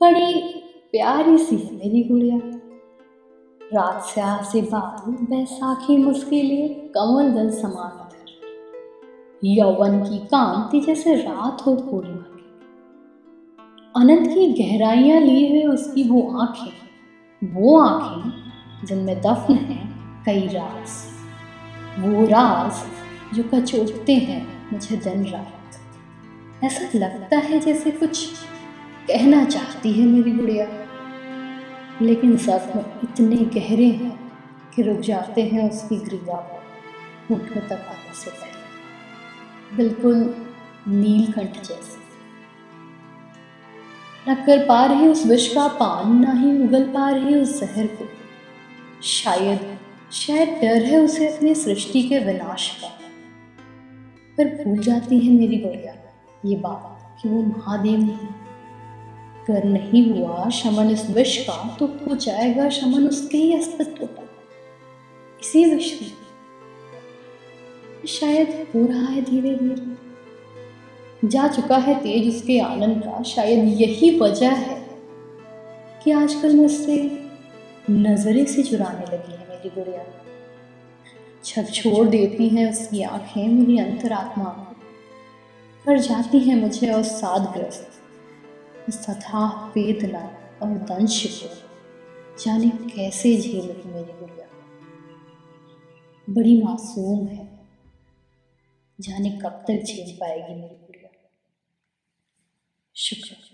बड़ी प्यारी सी मेरी गुड़िया। रात से आज से बाल बैसाखी मुस्के लिए कमल दल समान अधर यौवन की कांति जैसे रात हो पूर्णिमा की। अनंत की गहराइयाँ लिए हुए उसकी वो आँखें वो आँखें जिनमें दफन है कई राज। वो राज जो कचोटते हैं मुझे दिन रात। ऐसा लगता है जैसे कुछ कहना चाहती है मेरी गुड़िया। लेकिन जख्म इतने गहरे हैं कि रुक जाते हैं उसकी ग्रीवा मुठों तक आने से पहले। बिल्कुल नीलकंठ जैसे। न कर पा रही उस विष का पान, ना ही उगल पा रही उस जहर को। शायद शायद डर है उसे अपनी सृष्टि के विनाश का। पर भूल जाती है मेरी गुड़िया, ये बात कि वो महादेव नहीं। कर नहीं हुआ शमन इस विष का तो हो जाएगा शमन उसके ही अस्तित्व का। इसी विष में। शायद हो रहा है धीरे धीरे जा चुका है तेज उसके आनंद का, शायद यही वजह है कि आजकल मुझसे नज़रें से चुराने लगी है मेरी गुड़िया। छक छोड़ देती हैं उसकी आँखें मेरी अंतरात्मा कर जाती हैं मुझे और सादग्रस्त सथा वेदना और दंश को जाने कैसे झेल रही मेरी गुड़िया। बड़ी मासूम है। जाने कब तक झेल पाएगी मेरी गुड़िया। शुक्र